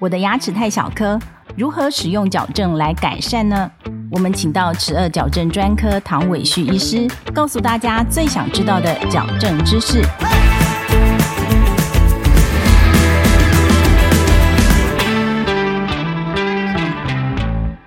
我的牙齿太小颗，如何使用矫正来改善呢？我们请到齿颚矫正专科唐伟旭医师，告诉大家最想知道的矫正知识。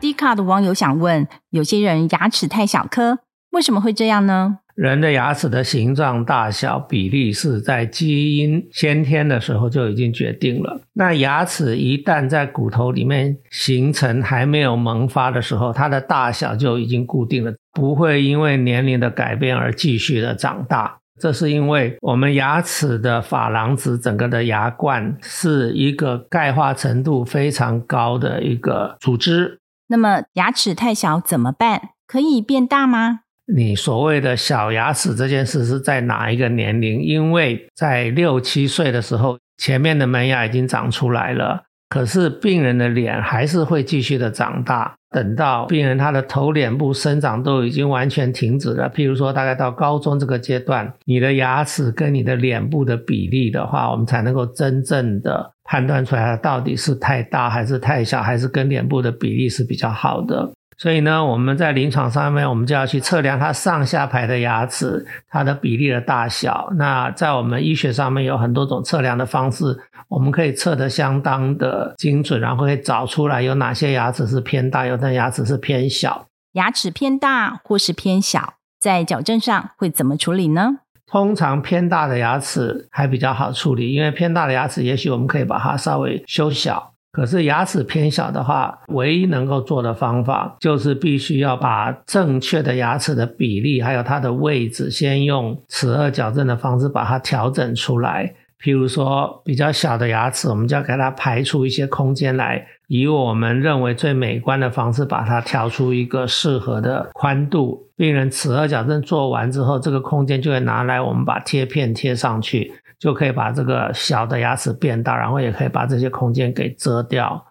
D 卡的网友想问：有些人牙齿太小颗，为什么会这样呢？人的牙齿的形状、大小、比例是在基因先天的时候就已经决定了。那牙齿一旦在骨头里面形成还没有萌发的时候，它的大小就已经固定了，不会因为年龄的改变而继续的长大。这是因为我们牙齿的珐琅质，整个的牙冠是一个钙化程度非常高的一个组织。那么牙齿太小怎么办？可以变大吗？你所谓的小牙齿这件事是在哪一个年龄？因为在六七岁的时候，前面的门牙已经长出来了，可是病人的脸还是会继续的长大。等到病人他的头脸部生长都已经完全停止了，譬如说大概到高中这个阶段，你的牙齿跟你的脸部的比例的话，我们才能够真正的判断出来它到底是太大还是太小，还是跟脸部的比例是比较好的。所以呢，我们在临床上面，我们就要去测量它上下排的牙齿它的比例的大小。那在我们医学上面有很多种测量的方式，我们可以测得相当的精准，然后可以找出来有哪些牙齿是偏大，有的牙齿是偏小。牙齿偏大或是偏小，在矫正上会怎么处理呢？通常偏大的牙齿还比较好处理，因为偏大的牙齿，也许我们可以把它稍微修小。可是牙齿偏小的话，唯一能够做的方法就是必须要把正确的牙齿的比例，还有它的位置，先用齿颚矫正的方式把它调整出来。譬如说，比较小的牙齿，我们就要给它排出一些空间来，以我们认为最美观的方式把它调出一个适合的宽度。病人齿颌矫正做完之后，这个空间就会拿来我们把贴片贴上去。就可以把这个小的牙齿变大，然后也可以把这些空间给遮掉。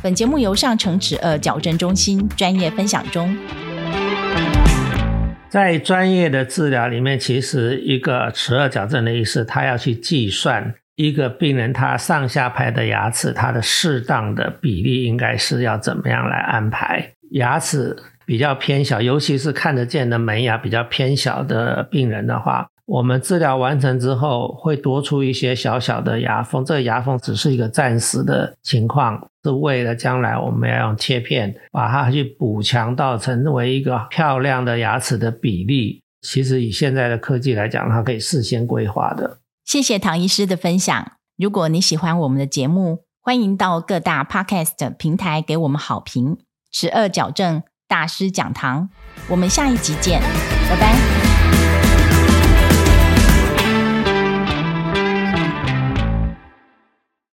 本节目由上城齿颚矫正中心专业分享中。在专业的治疗里面，其实一个齿颚矫正的医师，他要去计算一个病人他上下排的牙齿，它的适当的比例应该是要怎么样来安排。牙齿比较偏小，尤其是看得见的门牙比较偏小的病人的话。我们治疗完成之后，会多出一些小小的牙缝。这个牙缝只是一个暂时的情况，是为了将来我们要用切片把它去补强到成为一个漂亮的牙齿的比例。其实以现在的科技来讲，它可以事先规划的。谢谢唐医师的分享。如果你喜欢我们的节目，欢迎到各大 Podcast 平台给我们好评。十二矫正大师讲堂，我们下一集见，拜拜。